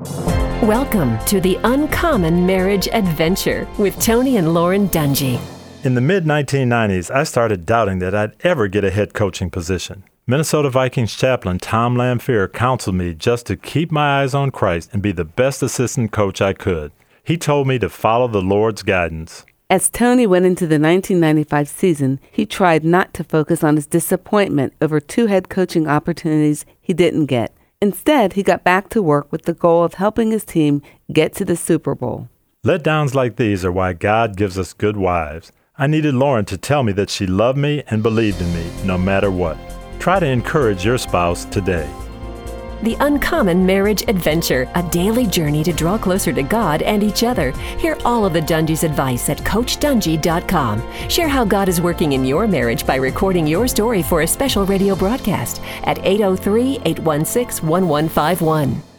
Welcome to the Uncommon Marriage Adventure with Tony and Lauren Dungy. In the mid 1990s, I started doubting that I'd ever get a head coaching position. Minnesota Vikings chaplain Tom Lamphere counseled me just to keep my eyes on Christ and be the best assistant coach I could. He told me to follow the Lord's guidance. As Tony went into the 1995 season, he tried not to focus on his disappointment over two head coaching opportunities he didn't get. Instead, he got back to work with the goal of helping his team get to the Super Bowl. Letdowns like these are why God gives us good wives. I needed Lauren to tell me that she loved me and believed in me no matter what. Try to encourage your spouse today. The Uncommon Marriage Adventure, a daily journey to draw closer to God and each other. Hear all of the Dungy's advice at CoachDungy.com. Share how God is working in your marriage by recording your story for a special radio broadcast at 803 816 1151.